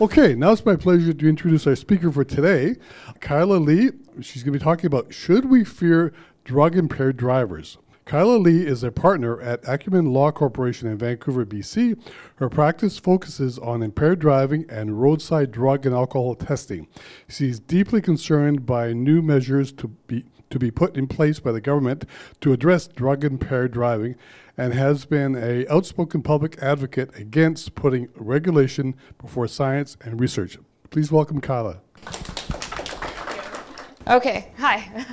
Okay, now it's my pleasure to introduce our speaker for today, Kyla Lee. She's going to be talking about should we fear drug impaired drivers? Kyla Lee is a partner at Acumen Law Corporation in Vancouver, BC. Her practice focuses on impaired driving and roadside drug and alcohol testing. She's deeply concerned by new measures to be to be put in place by the government to address drug impaired driving and has been a outspoken public advocate against putting regulation before science and research. Please welcome Kyla. Okay, hi.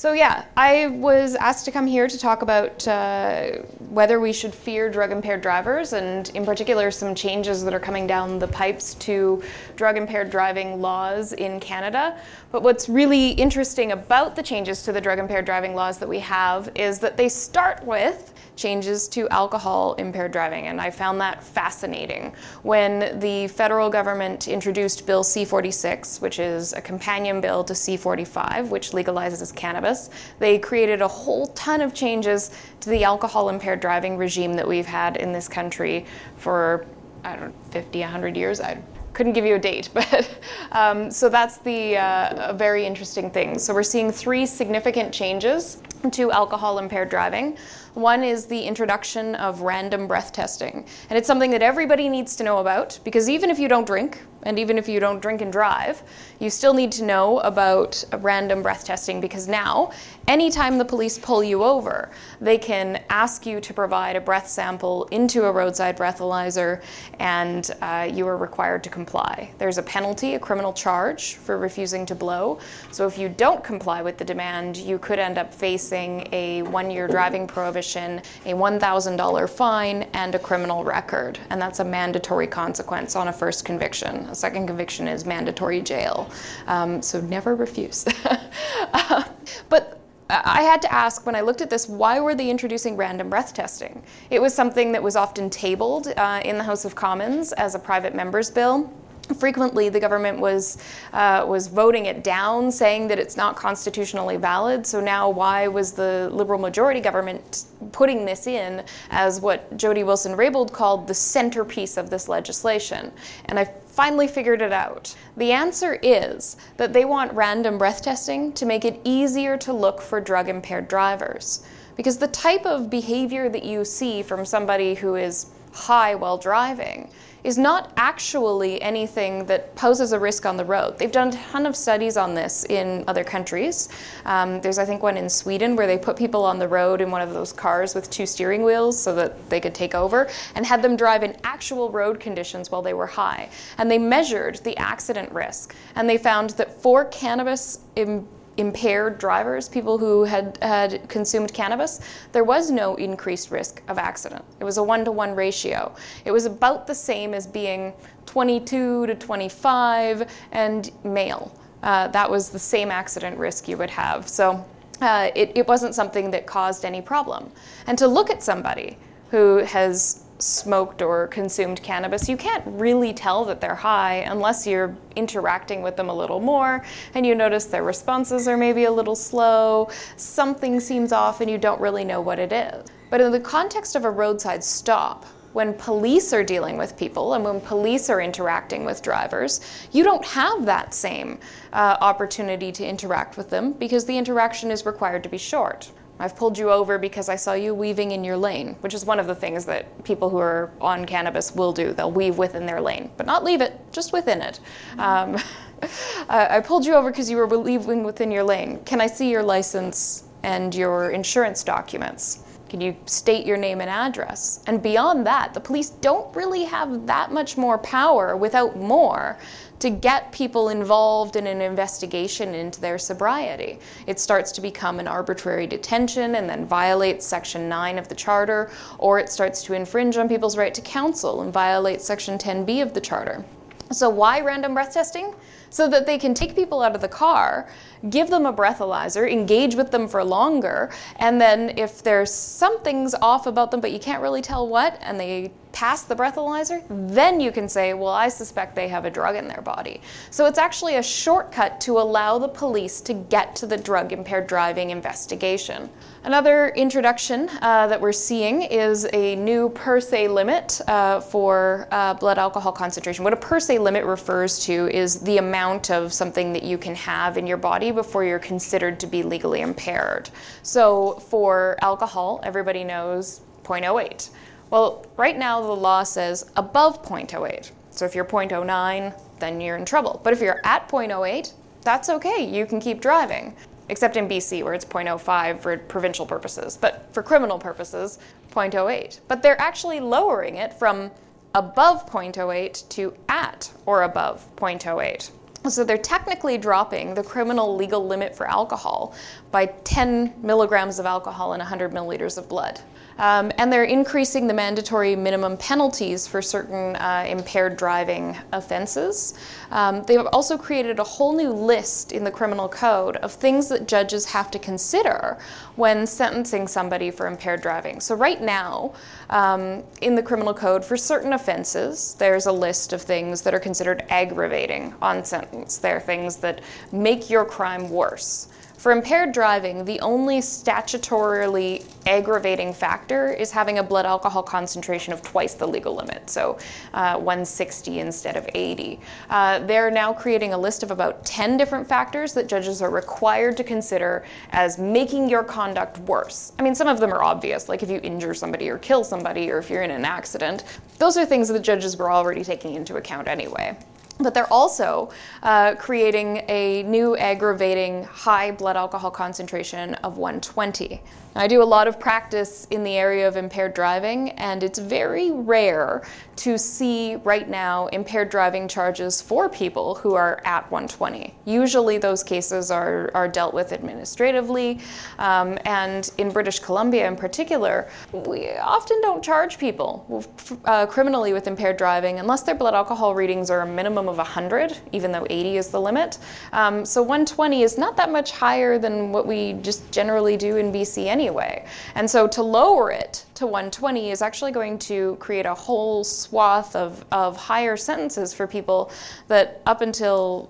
So, yeah, I was asked to come here to talk about uh, whether we should fear drug impaired drivers, and in particular, some changes that are coming down the pipes to drug impaired driving laws in Canada. But what's really interesting about the changes to the drug impaired driving laws that we have is that they start with changes to alcohol impaired driving, and I found that fascinating. When the federal government introduced Bill C 46, which is a companion bill to C 45, which legalizes cannabis, they created a whole ton of changes to the alcohol impaired driving regime that we've had in this country for, I don't know, 50, 100 years. I couldn't give you a date, but um, so that's the uh, a very interesting thing. So we're seeing three significant changes to alcohol impaired driving. One is the introduction of random breath testing. And it's something that everybody needs to know about because even if you don't drink, and even if you don't drink and drive, you still need to know about random breath testing because now, anytime the police pull you over, they can ask you to provide a breath sample into a roadside breathalyzer and uh, you are required to comply. There's a penalty, a criminal charge for refusing to blow. So if you don't comply with the demand, you could end up facing a one year driving prohibition, a $1,000 fine, and a criminal record. And that's a mandatory consequence on a first conviction. A second conviction is mandatory jail. Um, so never refuse. uh, but I had to ask when I looked at this, why were they introducing random breath testing? It was something that was often tabled uh, in the House of Commons as a private member's bill frequently the government was uh, was voting it down, saying that it's not constitutionally valid. So now, why was the Liberal majority government putting this in as what Jody Wilson Raybould called the centerpiece of this legislation? And I finally figured it out. The answer is that they want random breath testing to make it easier to look for drug impaired drivers. Because the type of behavior that you see from somebody who is high while driving is not actually anything that poses a risk on the road. They've done a ton of studies on this in other countries. Um, there's, I think, one in Sweden where they put people on the road in one of those cars with two steering wheels so that they could take over and had them drive in actual road conditions while they were high. And they measured the accident risk. And they found that for cannabis, Im- impaired drivers, people who had, had consumed cannabis, there was no increased risk of accident. It was a one to one ratio. It was about the same as being 22 to 25 and male. Uh, that was the same accident risk you would have. So uh, it, it wasn't something that caused any problem. And to look at somebody who has smoked or consumed cannabis, you can't really tell that they're high unless you're interacting with them a little more and you notice their responses are maybe a little slow, something seems off, and you don't really know what it is. But in the context of a roadside stop, when police are dealing with people and when police are interacting with drivers, you don't have that same uh, opportunity to interact with them because the interaction is required to be short. I've pulled you over because I saw you weaving in your lane, which is one of the things that people who are on cannabis will do. They'll weave within their lane, but not leave it, just within it. Um, I pulled you over because you were weaving within your lane. Can I see your license and your insurance documents? Can you state your name and address? And beyond that, the police don't really have that much more power without more to get people involved in an investigation into their sobriety. It starts to become an arbitrary detention and then violates Section 9 of the Charter, or it starts to infringe on people's right to counsel and violate Section 10b of the Charter. So, why random breath testing? So that they can take people out of the car, give them a breathalyzer, engage with them for longer, and then if there's something's off about them but you can't really tell what, and they pass the breathalyzer, then you can say, well, I suspect they have a drug in their body. So it's actually a shortcut to allow the police to get to the drug impaired driving investigation. Another introduction uh, that we're seeing is a new per se limit uh, for uh, blood alcohol concentration. What a per se limit refers to is the amount of something that you can have in your body before you're considered to be legally impaired. So for alcohol, everybody knows 0.08. Well, right now the law says above 0.08. So if you're 0.09, then you're in trouble. But if you're at 0.08, that's okay. You can keep driving except in BC where it's 0.05 for provincial purposes, but for criminal purposes, 0.08. But they're actually lowering it from above 0.08 to at or above 0.08. So they're technically dropping the criminal legal limit for alcohol by 10 milligrams of alcohol in 100 milliliters of blood. Um, and they're increasing the mandatory minimum penalties for certain uh, impaired driving offenses. Um, they've also created a whole new list in the criminal code of things that judges have to consider when sentencing somebody for impaired driving. So, right now, um, in the criminal code, for certain offenses, there's a list of things that are considered aggravating on sentence. They're things that make your crime worse. For impaired driving, the only statutorily aggravating factor is having a blood alcohol concentration of twice the legal limit, so uh, 160 instead of 80. Uh, they're now creating a list of about 10 different factors that judges are required to consider as making your conduct worse. I mean, some of them are obvious, like if you injure somebody or kill somebody or if you're in an accident. Those are things that judges were already taking into account anyway. But they're also uh, creating a new aggravating high blood alcohol concentration of 120. I do a lot of practice in the area of impaired driving, and it's very rare to see right now impaired driving charges for people who are at 120. Usually, those cases are, are dealt with administratively, um, and in British Columbia in particular, we often don't charge people uh, criminally with impaired driving unless their blood alcohol readings are a minimum of 100, even though 80 is the limit. Um, so 120 is not that much higher than what we just generally do in BC anyway anyway. And so to lower it to 120 is actually going to create a whole swath of, of higher sentences for people that up until,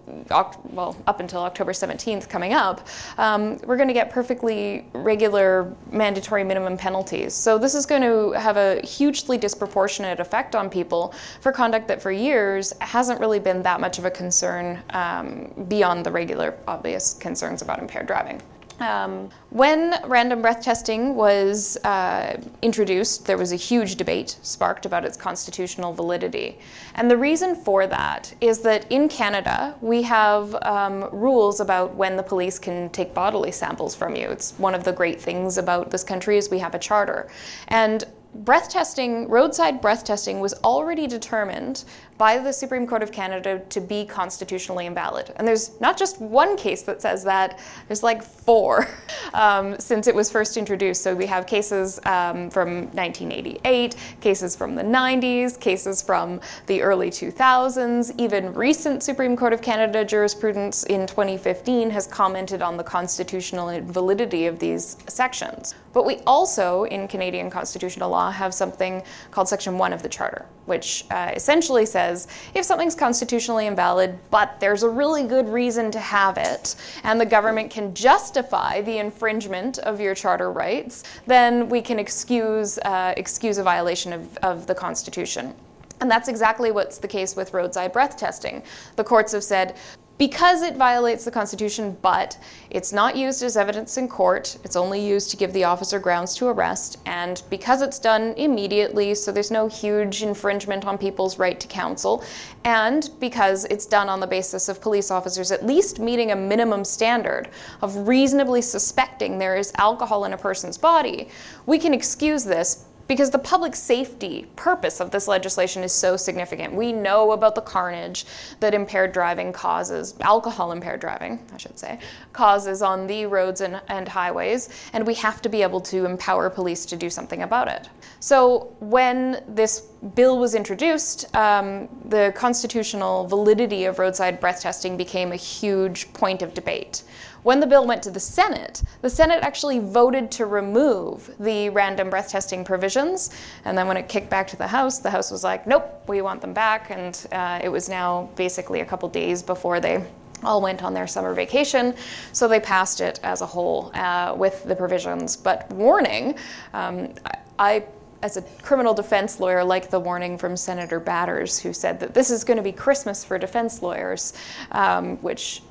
well, up until October 17th coming up, um, we're going to get perfectly regular mandatory minimum penalties. So this is going to have a hugely disproportionate effect on people for conduct that for years hasn't really been that much of a concern um, beyond the regular obvious concerns about impaired driving. Um, when random breath testing was uh, introduced, there was a huge debate sparked about its constitutional validity. And the reason for that is that in Canada, we have um, rules about when the police can take bodily samples from you. It's one of the great things about this country is we have a charter. And breath testing, roadside breath testing, was already determined by the Supreme Court of Canada to be constitutionally invalid. And there's not just one case that says that, there's like four um, since it was first introduced. So we have cases um, from 1988, cases from the 90s, cases from the early 2000s, even recent Supreme Court of Canada jurisprudence in 2015 has commented on the constitutional invalidity of these sections. But we also, in Canadian constitutional law, have something called Section 1 of the Charter, which uh, essentially says says if something's constitutionally invalid, but there's a really good reason to have it, and the government can justify the infringement of your charter rights, then we can excuse, uh, excuse a violation of, of the Constitution. And that's exactly what's the case with roadside breath testing. The courts have said because it violates the Constitution, but it's not used as evidence in court. It's only used to give the officer grounds to arrest, and because it's done immediately, so there's no huge infringement on people's right to counsel, and because it's done on the basis of police officers at least meeting a minimum standard of reasonably suspecting there is alcohol in a person's body, we can excuse this because the public safety purpose of this legislation is so significant. We know about the carnage that impaired driving causes, alcohol impaired driving, I should say, causes on the roads and, and highways, and we have to be able to empower police to do something about it. So when this bill was introduced, um, the constitutional validity of roadside breath testing became a huge point of debate. When the bill went to the Senate, the Senate actually voted to remove the random breath testing provisions. And then when it kicked back to the House, the House was like, nope, we want them back. And uh, it was now basically a couple days before they all went on their summer vacation, so they passed it as a whole uh, with the provisions. But warning, um, I as a criminal defense lawyer, like the warning from Senator Batters, who said that this is going to be Christmas for defense lawyers, um, which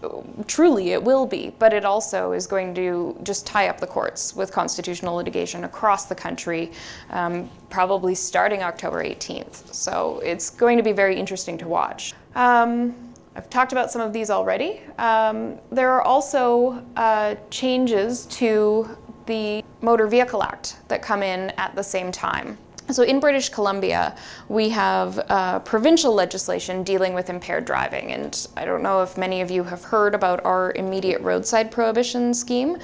truly it will be, but it also is going to just tie up the courts with constitutional litigation across the country, um, probably starting October 18th. So it's going to be very interesting to watch. Um, I've talked about some of these already. Um, there are also uh, changes to the Motor Vehicle Act that come in at the same time. So in British Columbia, we have uh, provincial legislation dealing with impaired driving. And I don't know if many of you have heard about our immediate roadside prohibition scheme.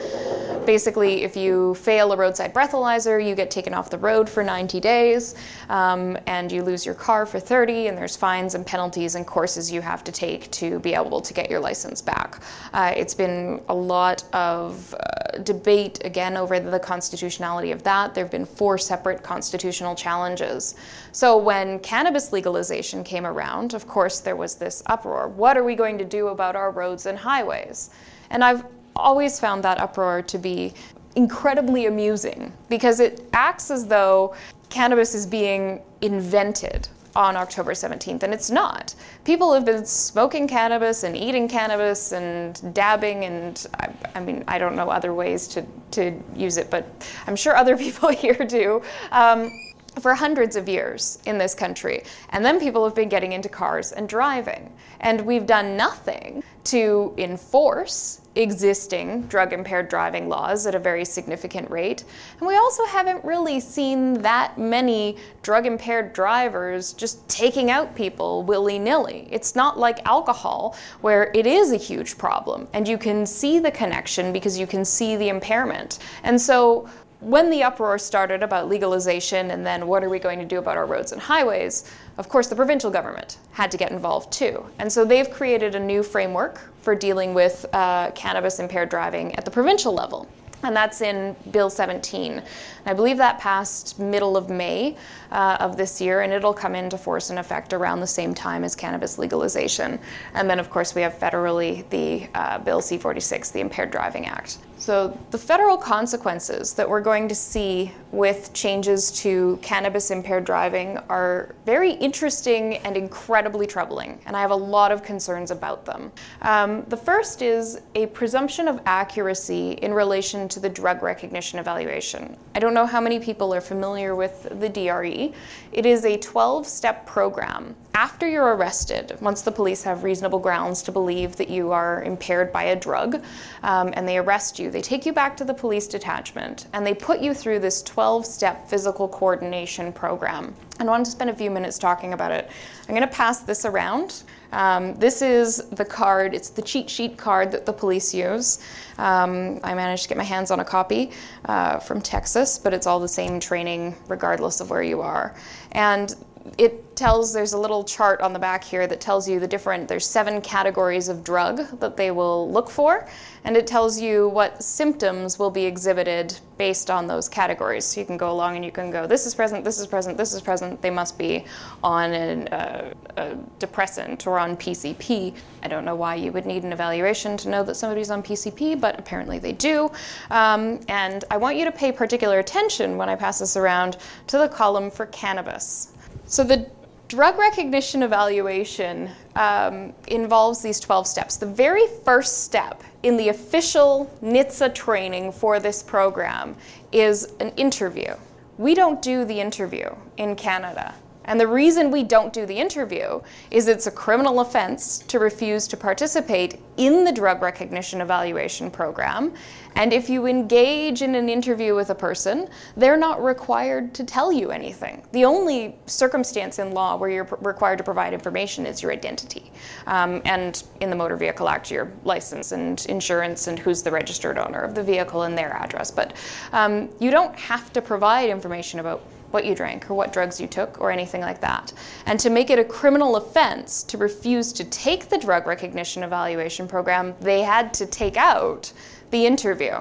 Basically, if you fail a roadside breathalyzer, you get taken off the road for 90 days, um, and you lose your car for 30, and there's fines and penalties and courses you have to take to be able to get your license back. Uh, it's been a lot of uh, debate, again, over the constitutionality of that. There have been four separate constitutional challenges. So when cannabis legalization came around, of course, there was this uproar. What are we going to do about our roads and highways? And I've always found that uproar to be incredibly amusing because it acts as though cannabis is being invented on October 17th, and it's not. People have been smoking cannabis and eating cannabis and dabbing, and I, I, mean, I don't know other ways to, to use it, but I'm sure other people here do. Um, for hundreds of years in this country. And then people have been getting into cars and driving. And we've done nothing to enforce existing drug impaired driving laws at a very significant rate. And we also haven't really seen that many drug impaired drivers just taking out people willy nilly. It's not like alcohol, where it is a huge problem and you can see the connection because you can see the impairment. And so when the uproar started about legalization and then what are we going to do about our roads and highways, of course, the provincial government had to get involved too. And so they've created a new framework for dealing with uh, cannabis impaired driving at the provincial level. And that's in Bill 17. And I believe that passed middle of May uh, of this year, and it'll come into force and effect around the same time as cannabis legalization. And then, of course, we have federally the uh, Bill C 46, the Impaired Driving Act. So, the federal consequences that we're going to see with changes to cannabis impaired driving are very interesting and incredibly troubling, and I have a lot of concerns about them. Um, the first is a presumption of accuracy in relation to the drug recognition evaluation. I don't know how many people are familiar with the DRE. It is a 12 step program after you're arrested, once the police have reasonable grounds to believe that you are impaired by a drug um, and they arrest you, they take you back to the police detachment and they put you through this 12 step physical coordination program. And I wanted to spend a few minutes talking about it. I'm going to pass this around. Um, this is the card, it's the cheat sheet card that the police use. Um, I managed to get my hands on a copy uh, from Texas, but it's all the same training regardless of where you are. And it tells there's a little chart on the back here that tells you the different there's seven categories of drug that they will look for and it tells you what symptoms will be exhibited based on those categories. So you can go along and you can go this is present this is present this is present. They must be on an, uh, a depressant or on pcp i don't know why you would need an evaluation to know that somebody's on pcp but apparently they do. Um, and i want you to pay particular attention when i pass this around to the column for cannabis so the drug recognition evaluation um, involves these 12 steps. The very first step in the official NHTSA training for this program is an interview. We don't do the interview in Canada. And the reason we don't do the interview is it's a criminal offense to refuse to participate in the drug recognition evaluation program. And if you engage in an interview with a person, they're not required to tell you anything. The only circumstance in law where you're required to provide information is your identity. Um, and in the Motor Vehicle Act, your license and insurance and who's the registered owner of the vehicle and their address. But um, you don't have to provide information about what you drank or what drugs you took or anything like that. And to make it a criminal offense to refuse to take the drug recognition evaluation program, they had to take out the interview.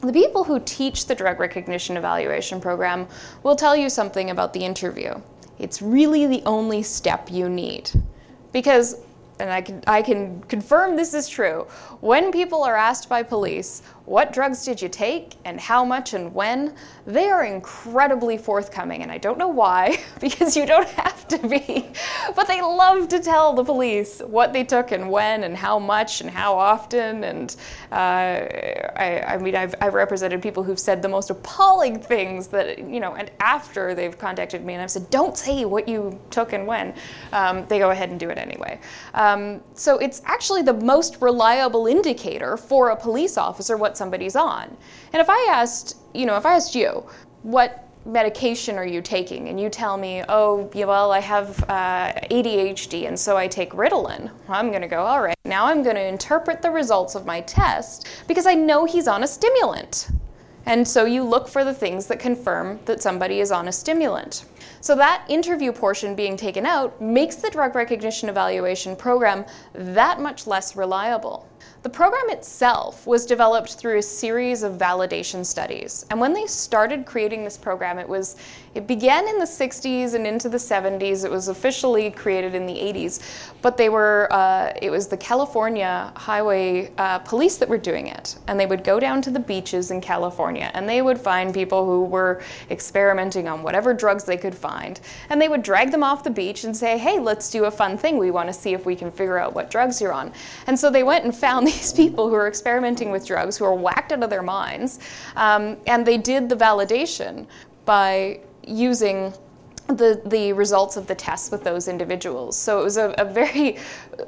The people who teach the drug recognition evaluation program will tell you something about the interview. It's really the only step you need. Because and I can, I can confirm this is true. When people are asked by police, what drugs did you take and how much and when, they are incredibly forthcoming. And I don't know why, because you don't have to be. But they love to tell the police what they took and when and how much and how often. And uh, I, I, mean, I've, I've represented people who've said the most appalling things that, you know, and after they've contacted me and I've said, don't say what you took and when, um, they go ahead and do it anyway. Um, so it's actually the most reliable indicator for a police officer what somebody's on. And if I asked, you know, if I asked you, what medication are you taking? And you tell me, oh, well, I have uh, ADHD, and so I take Ritalin. I'm going to go, all right, now I'm going to interpret the results of my test because I know he's on a stimulant. And so you look for the things that confirm that somebody is on a stimulant. So that interview portion being taken out makes the drug recognition evaluation program that much less reliable. The program itself was developed through a series of validation studies. And when they started creating this program, it was it began in the 60s and into the 70s. It was officially created in the 80s, but they were uh, it was the California Highway uh, Police that were doing it, and they would go down to the beaches in California and they would find people who were experimenting on whatever drugs they could find, and they would drag them off the beach and say, "Hey, let's do a fun thing. We want to see if we can figure out what drugs you're on." And so they went and found these people who are experimenting with drugs, who are whacked out of their minds, um, and they did the validation by using the, the results of the tests with those individuals. So it was a, a very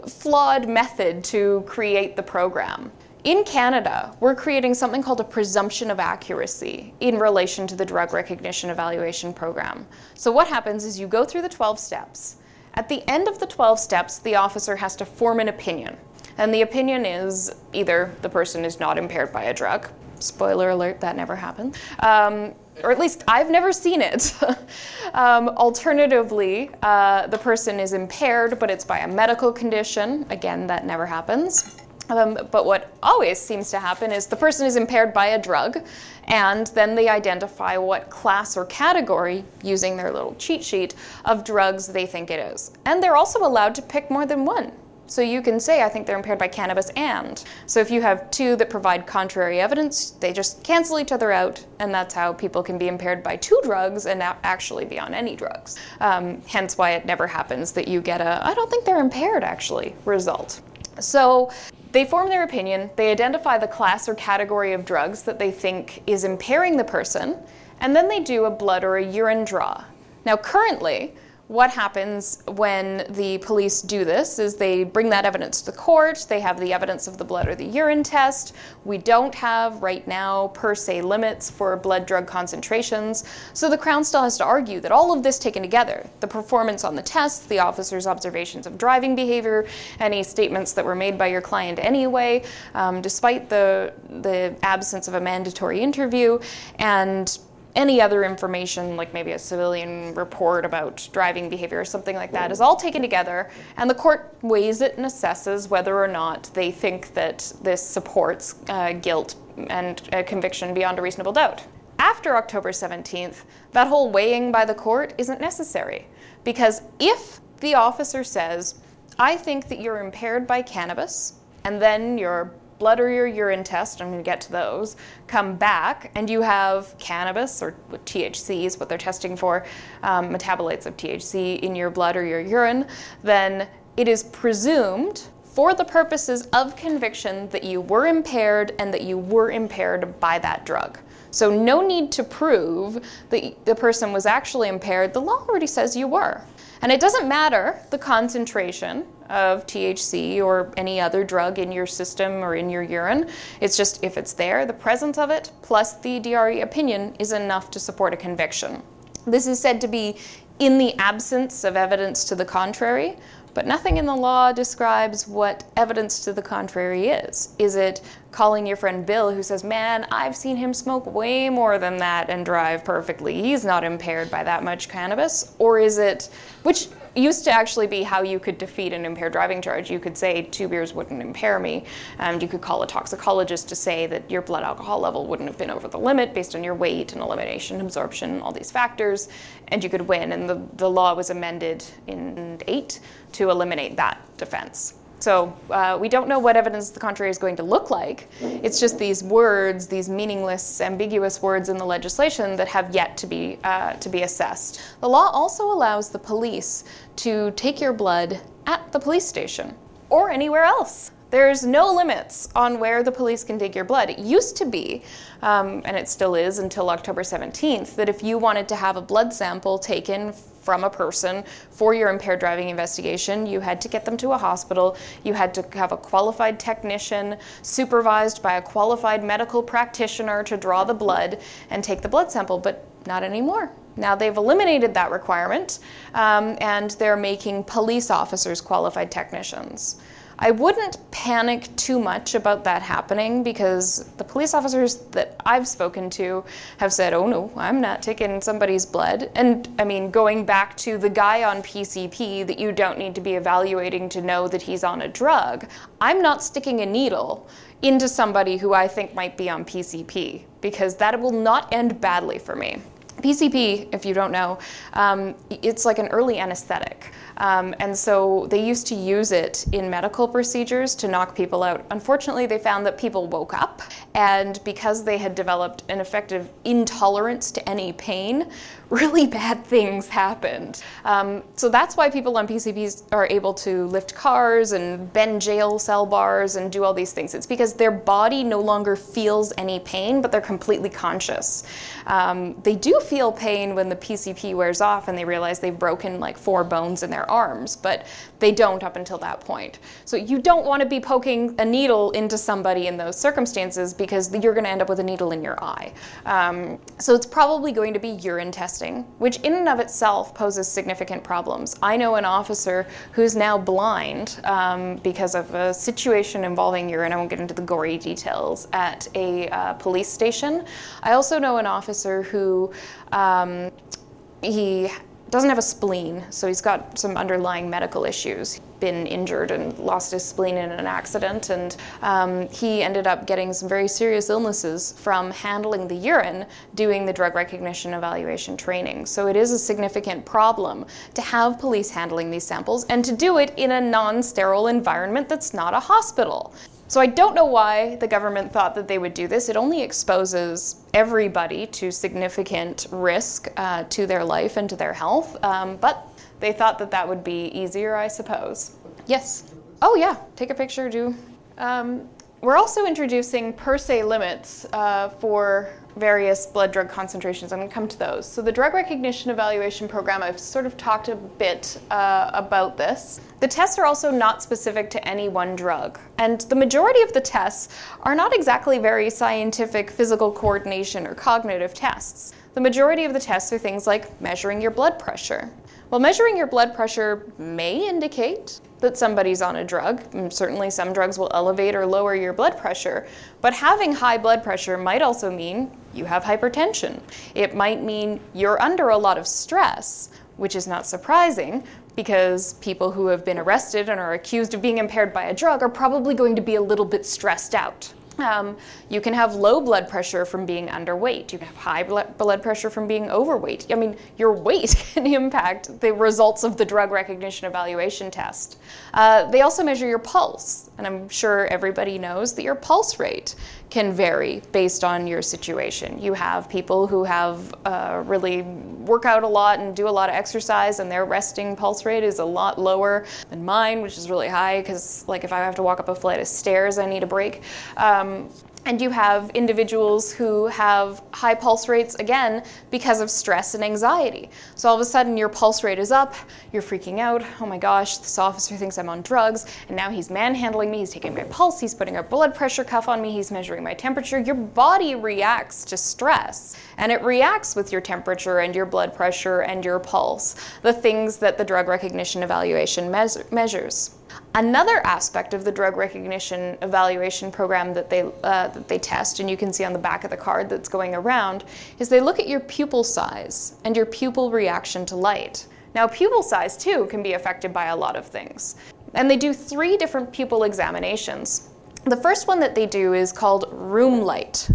flawed method to create the program. In Canada, we're creating something called a presumption of accuracy in relation to the drug recognition evaluation program. So, what happens is you go through the 12 steps. At the end of the 12 steps, the officer has to form an opinion. And the opinion is either the person is not impaired by a drug, spoiler alert, that never happened. Um, or at least I've never seen it. um, alternatively, uh, the person is impaired, but it's by a medical condition. Again, that never happens. Um, but what always seems to happen is the person is impaired by a drug, and then they identify what class or category, using their little cheat sheet, of drugs they think it is. And they're also allowed to pick more than one. So you can say, I think they're impaired by cannabis and. So if you have two that provide contrary evidence, they just cancel each other out, and that's how people can be impaired by two drugs and not actually be on any drugs. Um, hence why it never happens that you get a, I don't think they're impaired actually, result. So they form their opinion, they identify the class or category of drugs that they think is impairing the person, and then they do a blood or a urine draw. Now, currently, what happens when the police do this is they bring that evidence to the court. They have the evidence of the blood or the urine test. We don't have right now per se limits for blood drug concentrations. So the Crown still has to argue that all of this taken together the performance on the test, the officer's observations of driving behavior, any statements that were made by your client anyway, um, despite the, the absence of a mandatory interview, and any other information, like maybe a civilian report about driving behavior or something like that, is all taken together, and the court weighs it and assesses whether or not they think that this supports uh, guilt and a conviction beyond a reasonable doubt. After October 17th, that whole weighing by the court isn't necessary, because if the officer says, I think that you're impaired by cannabis, and then you're blood or your urine test, I'm going to get to those, come back and you have cannabis or THC is what they're testing for, um, metabolites of THC in your blood or your urine, then it is presumed for the purposes of conviction that you were impaired and that you were impaired by that drug. So, no need to prove that the person was actually impaired. The law already says you were. And it doesn't matter the concentration of THC or any other drug in your system or in your urine. It's just if it's there, the presence of it plus the DRE opinion is enough to support a conviction. This is said to be in the absence of evidence to the contrary, But nothing in the law describes what evidence to the contrary is. Is it calling your friend Bill who says, Man, I've seen him smoke way more than that and drive perfectly. He's not impaired by that much cannabis? Or is it, which used to actually be how you could defeat an impaired driving charge. You could say two beers wouldn't impair me, and you could call a toxicologist to say that your blood alcohol level wouldn't have been over the limit based on your weight and elimination, absorption, all these factors, and you could win. And the, the law was amended in 8 to eliminate that defense. So uh, we don't know what evidence the contrary is going to look like. It's just these words, these meaningless, ambiguous words in the legislation that have yet to be uh, to be assessed. The law also allows the police to take your blood at the police station or anywhere else. There's no limits on where the police can dig your blood. It used to be, um, and it still is until October 17th, that if you wanted to have a blood sample taken from a person for your impaired driving investigation, you had to get them to a hospital. You had to have a qualified technician supervised by a qualified medical practitioner to draw the blood and take the blood sample, but not anymore. Now they've eliminated that requirement um, and they're making police officers qualified technicians. I wouldn't panic too much about that happening because the police officers that I've spoken to have said, oh no, I'm not taking somebody's blood. And I mean, going back to the guy on PCP that you don't need to be evaluating to know that he's on a drug, I'm not sticking a needle into somebody who I think might be on PCP because that will not end badly for me. PCP, if you don't know, um, it's like an early anesthetic. Um, and so they used to use it in medical procedures to knock people out. Unfortunately, they found that people woke up, and because they had developed an effective intolerance to any pain, really bad things happened. Um, so that's why people on PCPs are able to lift cars and bend jail cell bars and do all these things. It's because their body no longer feels any pain, but they're completely conscious. Um, they do feel pain when the PCP wears off and they realize they've broken like four bones in their arms, but they don't up until that point. So you don't want to be poking a needle into somebody in those circumstances because you're going to end up with a needle in your eye. Um, so it's probably going to be urine testing, which in and of itself poses significant problems. I know an officer who's now blind um, because of a situation involving urine. I won't get into the gory details at a uh, police station. I also know an officer who um, he doesn't have a spleen, so he's got some underlying medical issues. Been injured and lost his spleen in an accident, and um, he ended up getting some very serious illnesses from handling the urine doing the drug recognition evaluation training. So it is a significant problem to have police handling these samples and to do it in a non sterile environment that's not a hospital. So I don't know why the government thought that they would do this. It only exposes everybody to significant risk uh, to their life and to their health. Um, but they thought that that would be easier, I suppose. Yes. Oh yeah. Take a picture. Do. Um, we're also introducing per se limits uh, for various blood drug concentrations. I'm going to come to those. So, the drug recognition evaluation program, I've sort of talked a bit uh, about this. The tests are also not specific to any one drug, and the majority of the tests are not exactly very scientific physical coordination or cognitive tests. The majority of the tests are things like measuring your blood pressure. Well, measuring your blood pressure may indicate that somebody's on a drug. And certainly, some drugs will elevate or lower your blood pressure. But having high blood pressure might also mean you have hypertension. It might mean you're under a lot of stress, which is not surprising because people who have been arrested and are accused of being impaired by a drug are probably going to be a little bit stressed out. Um, you can have low blood pressure from being underweight. You can have high blood pressure from being overweight. I mean, your weight can impact the results of the drug recognition evaluation test. Uh, they also measure your pulse, and I'm sure everybody knows that your pulse rate can vary based on your situation. You have people who have uh, really work out a lot and do a lot of exercise, and their resting pulse rate is a lot lower than mine, which is really high because, like, if I have to walk up a flight of stairs, I need a break. Um, and you have individuals who have high pulse rates again because of stress and anxiety. So all of a sudden your pulse rate is up, you're freaking out. Oh my gosh, this officer thinks I'm on drugs, and now he's manhandling me, he's taking my pulse, he's putting a blood pressure cuff on me, he's measuring my temperature. Your body reacts to stress, and it reacts with your temperature and your blood pressure and your pulse, the things that the drug recognition evaluation measures. Another aspect of the drug recognition evaluation program that they, uh, that they test, and you can see on the back of the card that's going around, is they look at your pupil size and your pupil reaction to light. Now, pupil size too can be affected by a lot of things. And they do three different pupil examinations. The first one that they do is called room light.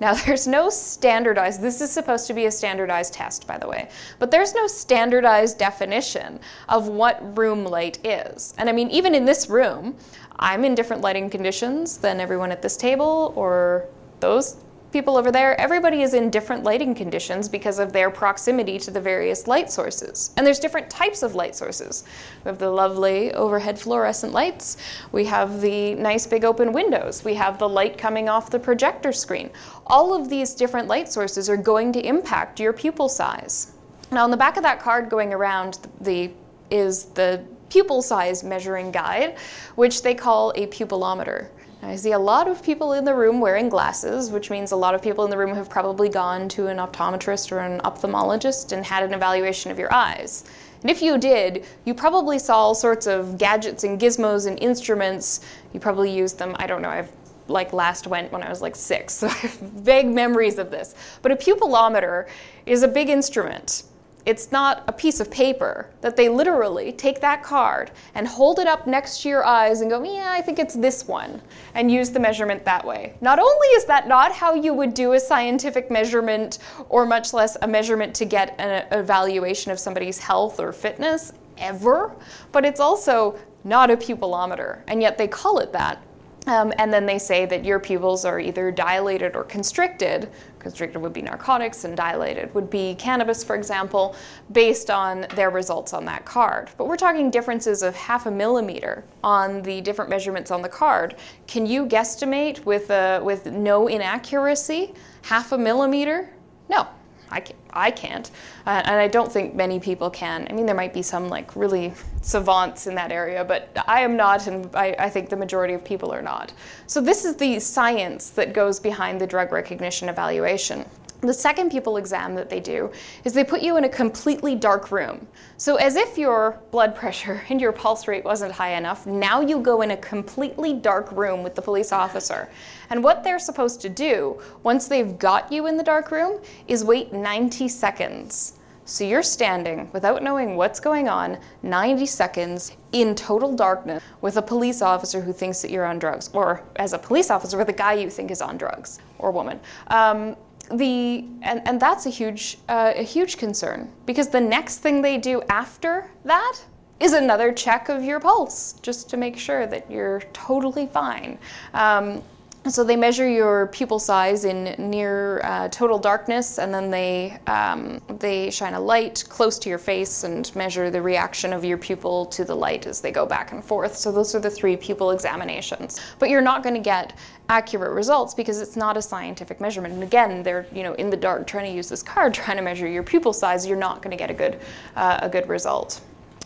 Now, there's no standardized, this is supposed to be a standardized test, by the way, but there's no standardized definition of what room light is. And I mean, even in this room, I'm in different lighting conditions than everyone at this table or those people over there, everybody is in different lighting conditions because of their proximity to the various light sources. And there's different types of light sources. We have the lovely overhead fluorescent lights, we have the nice big open windows, we have the light coming off the projector screen. All of these different light sources are going to impact your pupil size. Now, on the back of that card going around the is the pupil size measuring guide, which they call a pupilometer. I see a lot of people in the room wearing glasses, which means a lot of people in the room have probably gone to an optometrist or an ophthalmologist and had an evaluation of your eyes. And if you did, you probably saw all sorts of gadgets and gizmos and instruments. You probably used them, I don't know, I've like last went when I was like six, so I have vague memories of this. But a pupilometer is a big instrument it's not a piece of paper, that they literally take that card and hold it up next to your eyes and go, yeah, I think it's this one, and use the measurement that way. Not only is that not how you would do a scientific measurement, or much less a measurement to get an evaluation of somebody's health or fitness ever, but it's also not a pupillometer, and yet they call it that um, and then they say that your pupils are either dilated or constricted. Constricted would be narcotics, and dilated would be cannabis, for example, based on their results on that card. But we're talking differences of half a millimeter on the different measurements on the card. Can you guesstimate with, uh, with no inaccuracy half a millimeter? No, I can't. I can't, uh, and I don't think many people can. I mean, there might be some like really savants in that area, but I am not, and I, I, think the majority of people are not. So this is the science that goes behind the drug recognition evaluation. The second pupil exam that they do is they put you in a completely dark room. So, as if your blood pressure and your pulse rate wasn't high enough, now you go in a completely dark room with the police officer. And what they're supposed to do, once they've got you in the dark room, is wait 90 seconds. So you're standing without knowing what's going on 90 seconds in total darkness with a police officer who thinks that you're on drugs, or as a police officer with a guy you think is on drugs, or woman. Um, the and, and that's a huge uh, a huge concern because the next thing they do after that is another check of your pulse just to make sure that you're totally fine. Um, so they measure your pupil size in near uh, total darkness, and then they um, they shine a light close to your face and measure the reaction of your pupil to the light as they go back and forth. So those are the three pupil examinations. But you're not going to get accurate results because it's not a scientific measurement. And again, they're you know in the dark trying to use this card trying to measure your pupil size. You're not going to get a good uh, a good result.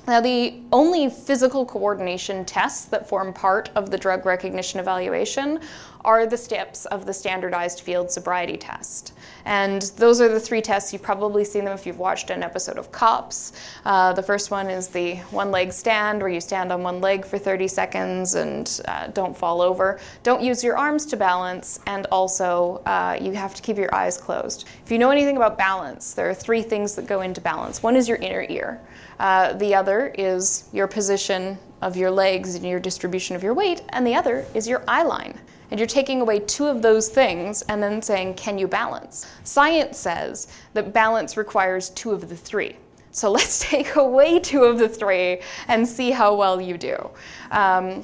Now, the only physical coordination tests that form part of the drug recognition evaluation are the steps of the standardized field sobriety test. And those are the three tests. You've probably seen them if you've watched an episode of Cops. Uh, the first one is the one leg stand, where you stand on one leg for 30 seconds and uh, don't fall over. Don't use your arms to balance, and also uh, you have to keep your eyes closed. If you know anything about balance, there are three things that go into balance one is your inner ear. Uh, the other is your position of your legs and your distribution of your weight, and the other is your eye line. And you're taking away two of those things and then saying, can you balance? Science says that balance requires two of the three. So let's take away two of the three and see how well you do. Um,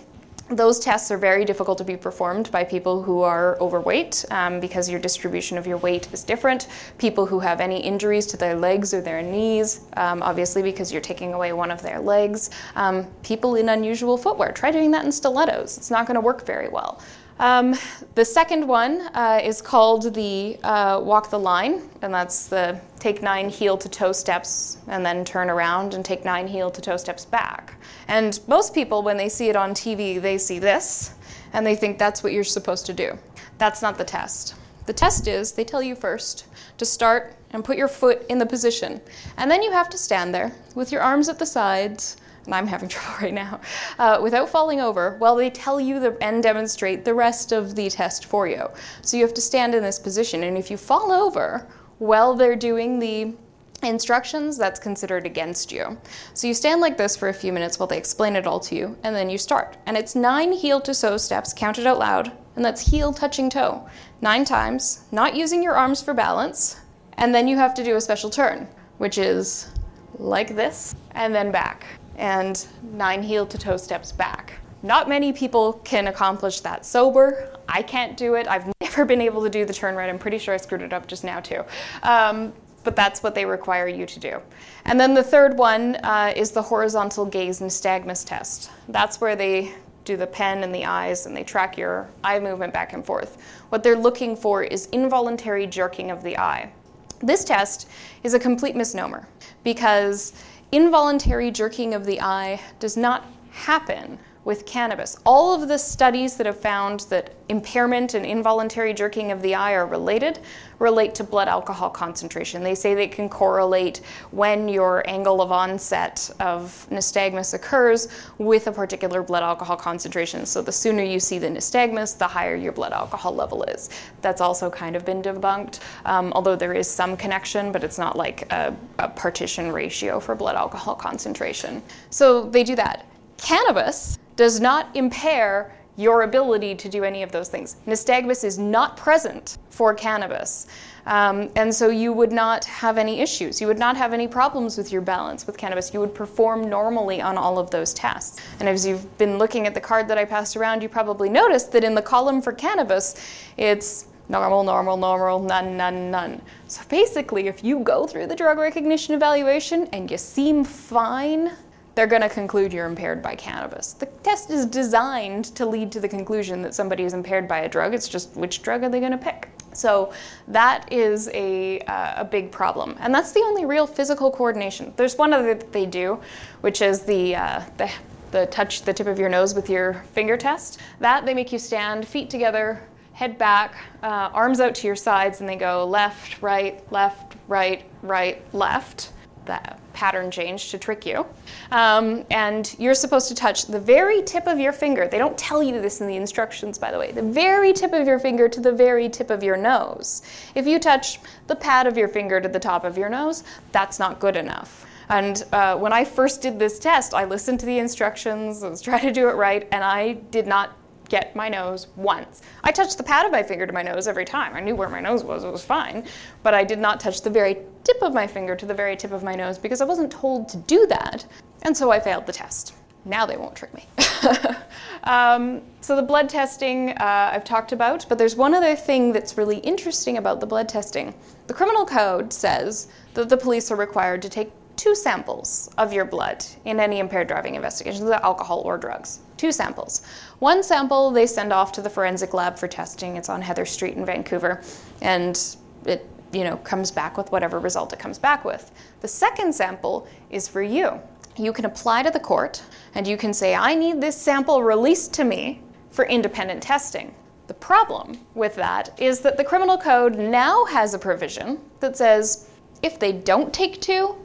those tests are very difficult to be performed by people who are overweight um, because your distribution of your weight is different. People who have any injuries to their legs or their knees, um, obviously because you're taking away one of their legs. Um, people in unusual footwear, try doing that in stilettos. It's not going to work very well. Um, the second one uh, is called the uh, walk the line, and that's the take nine heel to toe steps and then turn around and take nine heel to toe steps back. And most people, when they see it on TV, they see this and they think that's what you're supposed to do. That's not the test. The test is they tell you first to start and put your foot in the position, and then you have to stand there with your arms at the sides I'm having trouble right now, uh, without falling over while they tell you the, and demonstrate the rest of the test for you. So you have to stand in this position, and if you fall over while they're doing the instructions, that's considered against you. So you stand like this for a few minutes while they explain it all to you, and then you start. And it's nine heel to toe steps, counted out loud, and that's heel touching toe. Nine times, not using your arms for balance, and then you have to do a special turn, which is like this, and then back and nine heel to toe steps back. Not many people can accomplish that sober. I can't do it. I've never been able to do the turn right. I'm pretty sure I screwed it up just now, too. Um, but that's what they require you to do. And then the third one uh, is the horizontal gaze nystagmus test. That's where they do the pen and the eyes and they track your eye movement back and forth. What they're looking for is involuntary jerking of the eye. This test is a complete misnomer because involuntary jerking of the eye does not happen with cannabis. All of the studies that have found that impairment and involuntary jerking of the eye are related relate to blood alcohol concentration. They say they can correlate when your angle of onset of nystagmus occurs with a particular blood alcohol concentration. So the sooner you see the nystagmus, the higher your blood alcohol level is. That's also kind of been debunked, um, although there is some connection, but it's not like a, a partition ratio for blood alcohol concentration. So they do that. Cannabis does not impair your ability to do any of those things. Nystagmus is not present for cannabis. Um, and so you would not have any issues. You would not have any problems with your balance with cannabis. You would perform normally on all of those tests. And as you've been looking at the card that I passed around, you probably noticed that in the column for cannabis, it's normal, normal, normal, none, none, none. So basically, if you go through the drug recognition evaluation and you seem fine, they're going to conclude you're impaired by cannabis. The test is designed to lead to the conclusion that somebody is impaired by a drug. It's just which drug are they going to pick? So that is a, uh, a big problem. And that's the only real physical coordination. There's one other that they do, which is the, uh, the, the touch the tip of your nose with your finger test. That they make you stand, feet together, head back, uh, arms out to your sides, and they go left, right, left, right, right, left the pattern change to trick you. Um, and you're supposed to touch the very tip of your finger. They don't tell you this in the instructions, by the way. The very tip of your finger to the very tip of your nose. If you touch the pad of your finger to the top of your nose, that's not good enough. And uh, when I first did this test, I listened to the instructions, I was trying to do it right, and I did not get my nose once. I touched the pad of my finger to my nose every time. I knew where my nose was, it was fine. But I did not touch the very tip of my finger to the very tip of my nose because I wasn't told to do that. And so I failed the test. Now they won't trick me. um, so the blood testing uh, I've talked about, but there's one other thing that's really interesting about the blood testing. The criminal code says that the police are required to take two samples of your blood in any impaired driving investigation, alcohol or drugs. Two samples. One sample they send off to the forensic lab for testing. It's on Heather Street in Vancouver, and it you know comes back with whatever result it comes back with. The second sample is for you. You can apply to the court and you can say, I need this sample released to me for independent testing. The problem with that is that the criminal code now has a provision that says if they don't take two,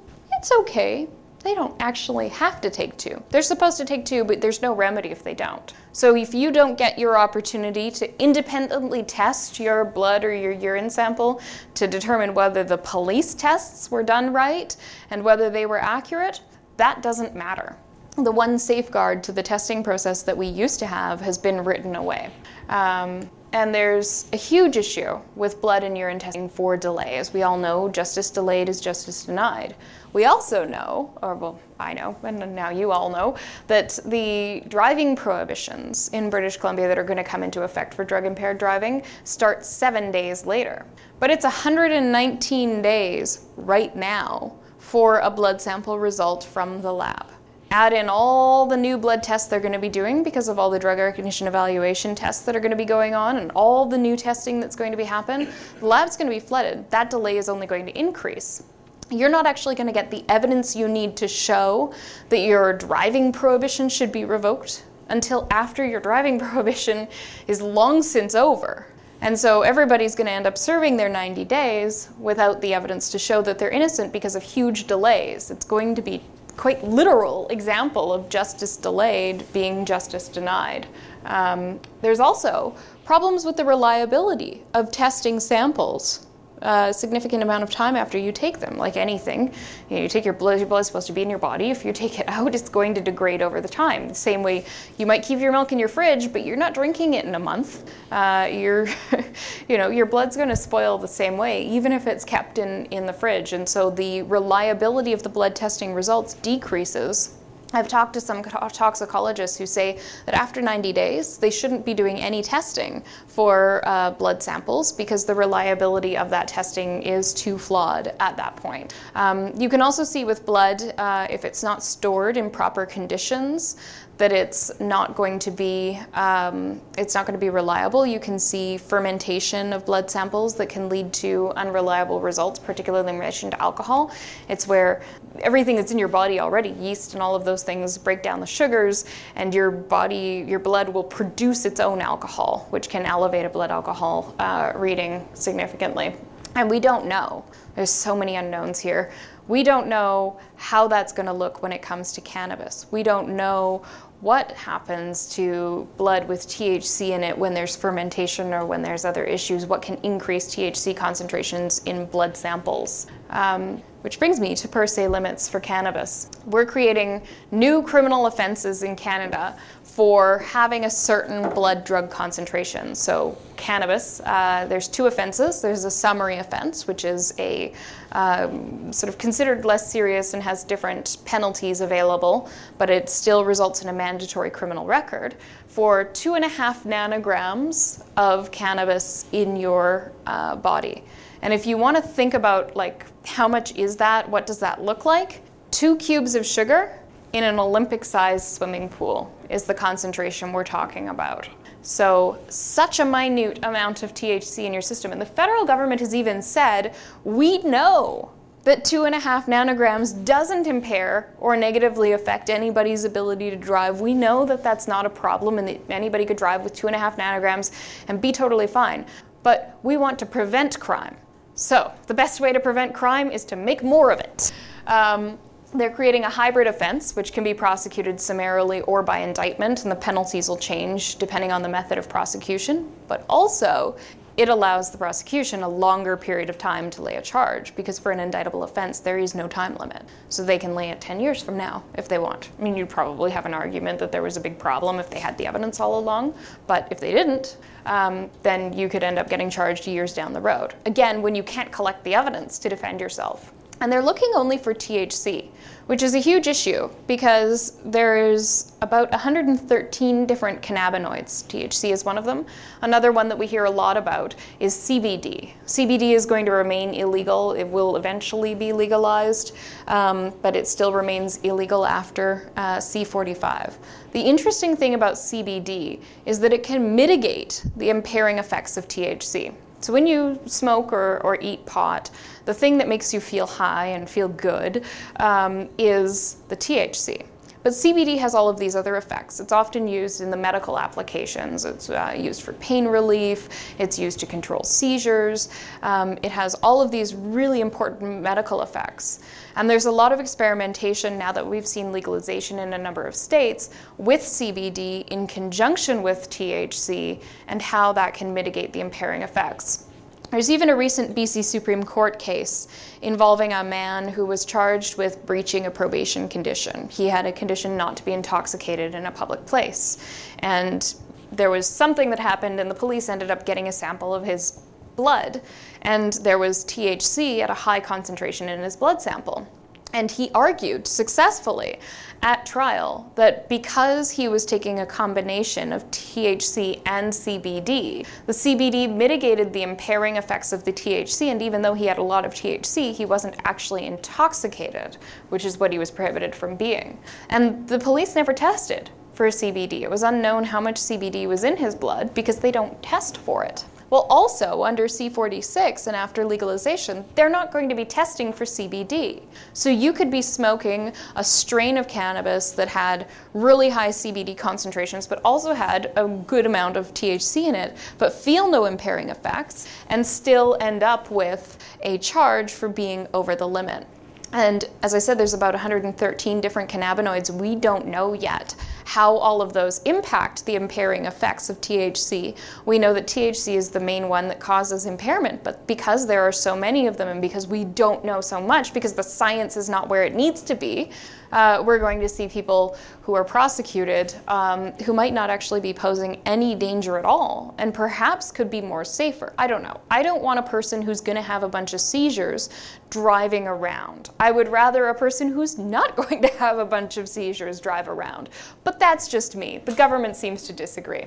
it's okay. They don't actually have to take two. They're supposed to take two, but there's no remedy if they don't. So if you don't get your opportunity to independently test your blood or your urine sample to determine whether the police tests were done right and whether they were accurate, that doesn't matter. The one safeguard to the testing process that we used to have has been written away. Um, and there's a huge issue with blood and urine testing for delay. As we all know, justice delayed is justice denied. We also know, or well, I know, and now you all know, that the driving prohibitions in British Columbia that are going to come into effect for drug impaired driving start seven days later. But it's 119 days right now for a blood sample result from the lab. add in all the new blood tests they're going to be doing because of all the drug recognition evaluation tests that are going to be going on and all the new testing that's going to be happen, the lab's going to be flooded. That delay is only going to increase. You're not actually going to get the evidence you need to show that your driving prohibition should be revoked until after your driving prohibition is long since over. And so everybody's going to end up serving their 90 days without the evidence to show that they're innocent because of huge delays. It's going to be quite literal example of justice delayed being justice denied. Um, there's also problems with the reliability of testing samples a significant amount of time after you take them, like anything. You, know, you take your blood, your blood is supposed to be in your body. If you take it out, it's going to degrade over the time. The same way you might keep your milk in your fridge, but you're not drinking it in a month. Uh, you know, your blood's going to spoil the same way, even if it's kept in, in the fridge. And so the reliability of the blood testing results decreases I've talked to some toxicologists who say that after 90 days, they shouldn't be doing any testing for uh, blood samples because the reliability of that testing is too flawed at that point. Um, you can also see with blood, uh, if it's not stored in proper conditions, that it's not going to be um, it's not going to be reliable. You can see fermentation of blood samples that can lead to unreliable results, particularly in relation to alcohol. It's where everything that's in your body already, yeast and all of those things, break down the sugars, and your body, your blood will produce its own alcohol, which can elevate a blood alcohol uh, reading significantly. And we don't know. There's so many unknowns here. We don't know how that's going to look when it comes to cannabis. We don't know what happens to blood with THC in it when there's fermentation or when there's other issues, what can increase THC concentrations in blood samples. Um, which brings me to per se limits for cannabis. We're creating new criminal offenses in Canada for having a certain blood drug concentration. So, cannabis, uh, there's two offenses. There's a summary offense, which is a um, sort of considered less serious and has different penalties available, but it still results in a mandatory criminal record for two and a half nanograms of cannabis in your uh, body. And if you want to think about like how much is that, what does that look like? Two cubes of sugar in an Olympic sized swimming pool is the concentration we're talking about. So, such a minute amount of THC in your system. And the federal government has even said, we know that two and a half nanograms doesn't impair or negatively affect anybody's ability to drive. We know that that's not a problem and that anybody could drive with two and a half nanograms and be totally fine. But we want to prevent crime. So, the best way to prevent crime is to make more of it. Um, they're creating a hybrid offense, which can be prosecuted summarily or by indictment, and the penalties will change depending on the method of prosecution. But also, it allows the prosecution a longer period of time to lay a charge because for an indictable offense, there is no time limit. So they can lay it 10 years from now if they want. I mean, you'd probably have an argument that there was a big problem if they had the evidence all along, but if they didn't, um, then you could end up getting charged years down the road. Again, when you can't collect the evidence to defend yourself. And they're looking only for THC, which is a huge issue because there's about 113 different cannabinoids. THC is one of them. Another one that we hear a lot about is CBD. CBD is going to remain illegal. It will eventually be legalized, um, but it still remains illegal after uh, C45. The interesting thing about CBD is that it can mitigate the impairing effects of THC. So when you smoke or, or eat pot, the thing that makes you feel high and feel good um, is the THC. But CBD has all of these other effects. It's often used in the medical applications. It's uh, used for pain relief, it's used to control seizures. Um, it has all of these really important medical effects. And there's a lot of experimentation now that we've seen legalization in a number of states with CBD in conjunction with THC and how that can mitigate the impairing effects. There's even a recent BC Supreme Court case involving a man who was charged with breaching a probation condition. He had a condition not to be intoxicated in a public place. And there was something that happened, and the police ended up getting a sample of his blood, and there was THC at a high concentration in his blood sample. And he argued successfully at trial that because he was taking a combination of THC and CBD, the CBD mitigated the impairing effects of the THC, and even though he had a lot of THC, he wasn't actually intoxicated, which is what he was prohibited from being. And the police never tested for CBD. It was unknown how much CBD was in his blood because they don't test for it. Well, also under C46 and after legalization, they're not going to be testing for CBD. So you could be smoking a strain of cannabis that had really high CBD concentrations, but also had a good amount of THC in it, but feel no impairing effects, and still end up with a charge for being over the limit. And as I said, there's about 113 different cannabinoids. We don't know yet how all of those impact the impairing effects of THC. We know that THC is the main one that causes impairment, but because there are so many of them and because we don't know so much, because the science is not where it needs to be, uh, we're going to see people who are prosecuted um, who might not actually be posing any danger at all and perhaps could be more safer. I don't know. I don't want a person who's going to have a bunch of seizures driving around. I would rather a person who's not going to have a bunch of seizures drive around. But that's just me. The government seems to disagree.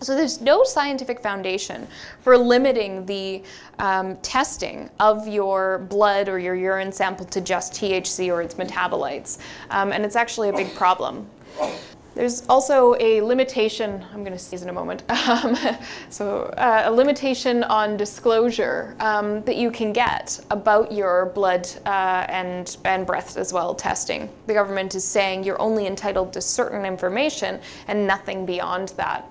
So there's no scientific foundation for limiting the um, testing of your blood or your urine sample to just THC or its metabolites, um, and it's actually a big problem. There's also a limitation, I'm going to sneeze in a moment, um, so uh, a limitation on disclosure um, that you can get about your blood uh, and, and breath as well testing. The government is saying you're only entitled to certain information and nothing beyond that.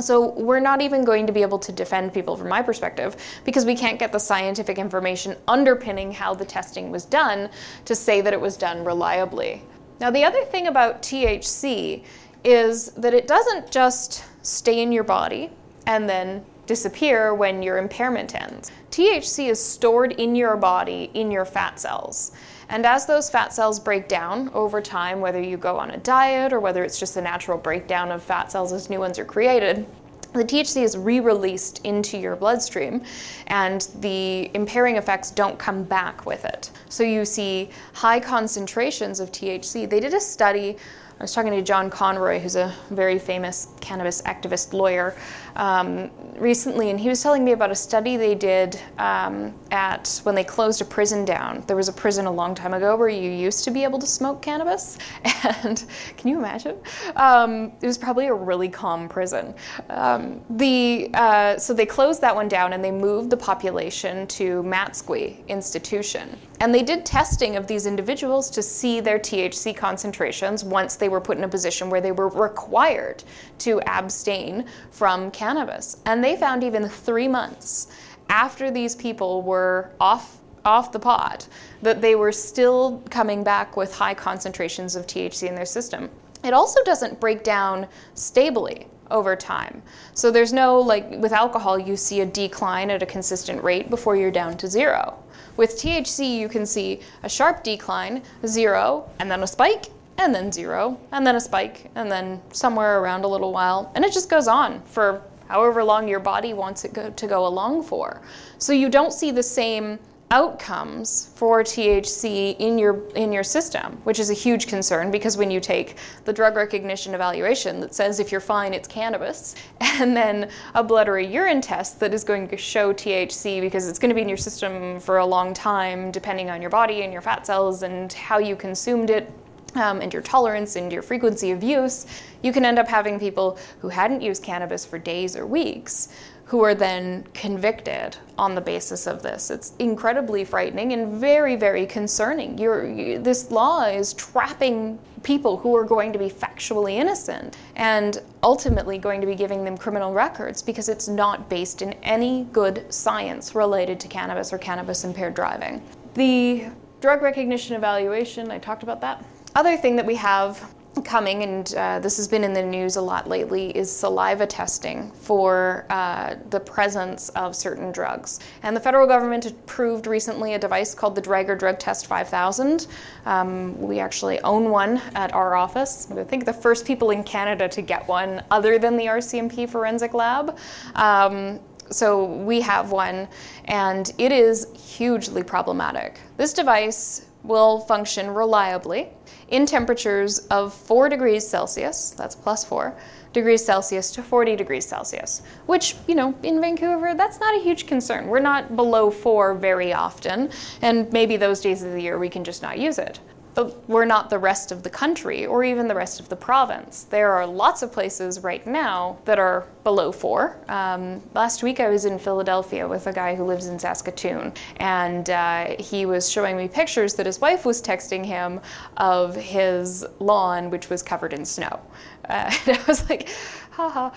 So we're not even going to be able to defend people from my perspective because we can't get the scientific information underpinning how the testing was done to say that it was done reliably. Now, the other thing about THC is that it doesn't just stay in your body and then disappear when your impairment ends. THC is stored in your body in your fat cells. And as those fat cells break down over time, whether you go on a diet or whether it's just a natural breakdown of fat cells as new ones are created, the THC is re released into your bloodstream and the impairing effects don't come back with it. So you see high concentrations of THC. They did a study I was talking to John Conroy, who's a very famous cannabis activist lawyer, um, recently, and he was telling me about a study they did um, at when they closed a prison down. There was a prison a long time ago where you used to be able to smoke cannabis, and can you imagine? Um, it was probably a really calm prison. Um, the uh, so they closed that one down and they moved the population to Matsqui Institution, and they did testing of these individuals to see their THC concentrations once they were put in a position where they were required to abstain from cannabis. And they found even three months after these people were off off the pot that they were still coming back with high concentrations of THC in their system. It also doesn't break down stably over time. So there's no like with alcohol you see a decline at a consistent rate before you're down to zero. With THC, you can see a sharp decline, zero, and then a spike, and then zero, and then a spike, and then somewhere around a little while. And it just goes on for however long your body wants it go- to go along for. So you don't see the same outcomes for THC in your in your system, which is a huge concern because when you take the drug recognition evaluation that says if you're fine it's cannabis and then a blood or a urine test that is going to show THC because it's going to be in your system for a long time depending on your body and your fat cells and how you consumed it um, and your tolerance and your frequency of use, you can end up having people who hadn't used cannabis for days or weeks who are then convicted on the basis of this. It's incredibly frightening and very, very concerning. You, this law is trapping people who are going to be factually innocent and ultimately going to be giving them criminal records because it's not based in any good science related to cannabis or cannabis impaired driving. The drug recognition evaluation, I talked about that. Other thing that we have coming, and uh, this has been in the news a lot lately, is saliva testing for uh, the presence of certain drugs. And the federal government approved recently a device called the Draeger Drug Test 5000. Um, we actually own one at our office. I think the first people in Canada to get one, other than the RCMP Forensic Lab. Um, so we have one, and it is hugely problematic. This device will function reliably in temperatures of 4 degrees Celsius, that's plus 4, degrees Celsius to 40 degrees Celsius, which, you know, in Vancouver, that's not a huge concern. We're not below 4 very often, and maybe those days of the year we can just not use it but we're not the rest of the country or even the rest of the province. There are lots of places right now that are below four. Um, last week I was in Philadelphia with a guy who lives in Saskatoon, and uh, he was showing me pictures that his wife was texting him of his lawn, which was covered in snow. Uh, and I was like, haha,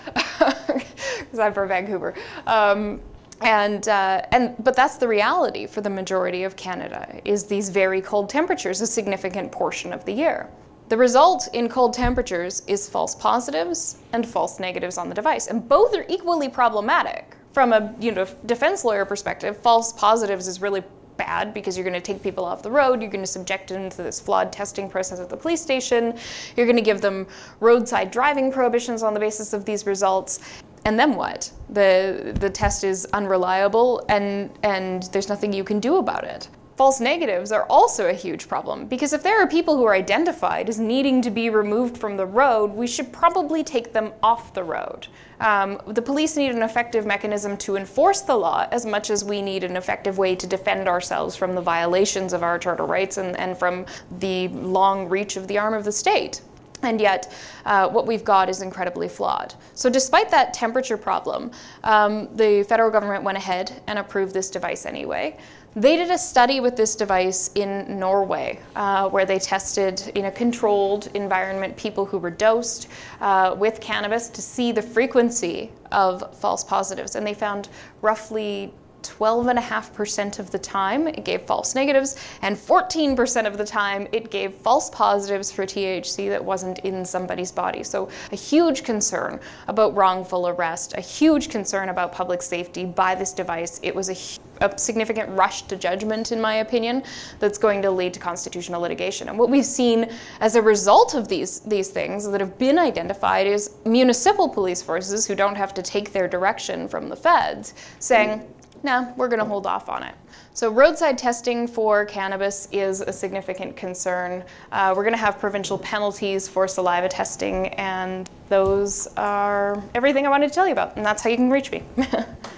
because I'm from Vancouver. Um, and uh, and but that's the reality for the majority of Canada is these very cold temperatures a significant portion of the year. The result in cold temperatures is false positives and false negatives on the device, and both are equally problematic. From a you know defense lawyer perspective, false positives is really bad because you're going to take people off the road, you're going to subject them to this flawed testing process at the police station, you're going to give them roadside driving prohibitions on the basis of these results and then what? The the test is unreliable and and there's nothing you can do about it. False negatives are also a huge problem because if there are people who are identified as needing to be removed from the road, we should probably take them off the road. Um, the police need an effective mechanism to enforce the law as much as we need an effective way to defend ourselves from the violations of our charter rights and, and from the long reach of the arm of the state and yet uh, what we've got is incredibly flawed. So, despite that temperature problem, um, the federal government went ahead and approved this device anyway. They did a study with this device in Norway, uh, where they tested in a controlled environment people who were dosed uh, with cannabis to see the frequency of false positives, and they found roughly 12.5% of the time it gave false negatives, and 14% of the time it gave false positives for THC that wasn't in somebody's body. So, a huge concern about wrongful arrest, a huge concern about public safety by this device. It was a, a significant rush to judgment, in my opinion, that's going to lead to constitutional litigation. And what we've seen as a result of these, these things that have been identified is municipal police forces who don't have to take their direction from the feds saying, no, we're going to hold off on it. So, roadside testing for cannabis is a significant concern. Uh, we're going to have provincial penalties for saliva testing, and those are everything I wanted to tell you about, and that's how you can reach me.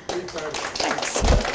Thanks.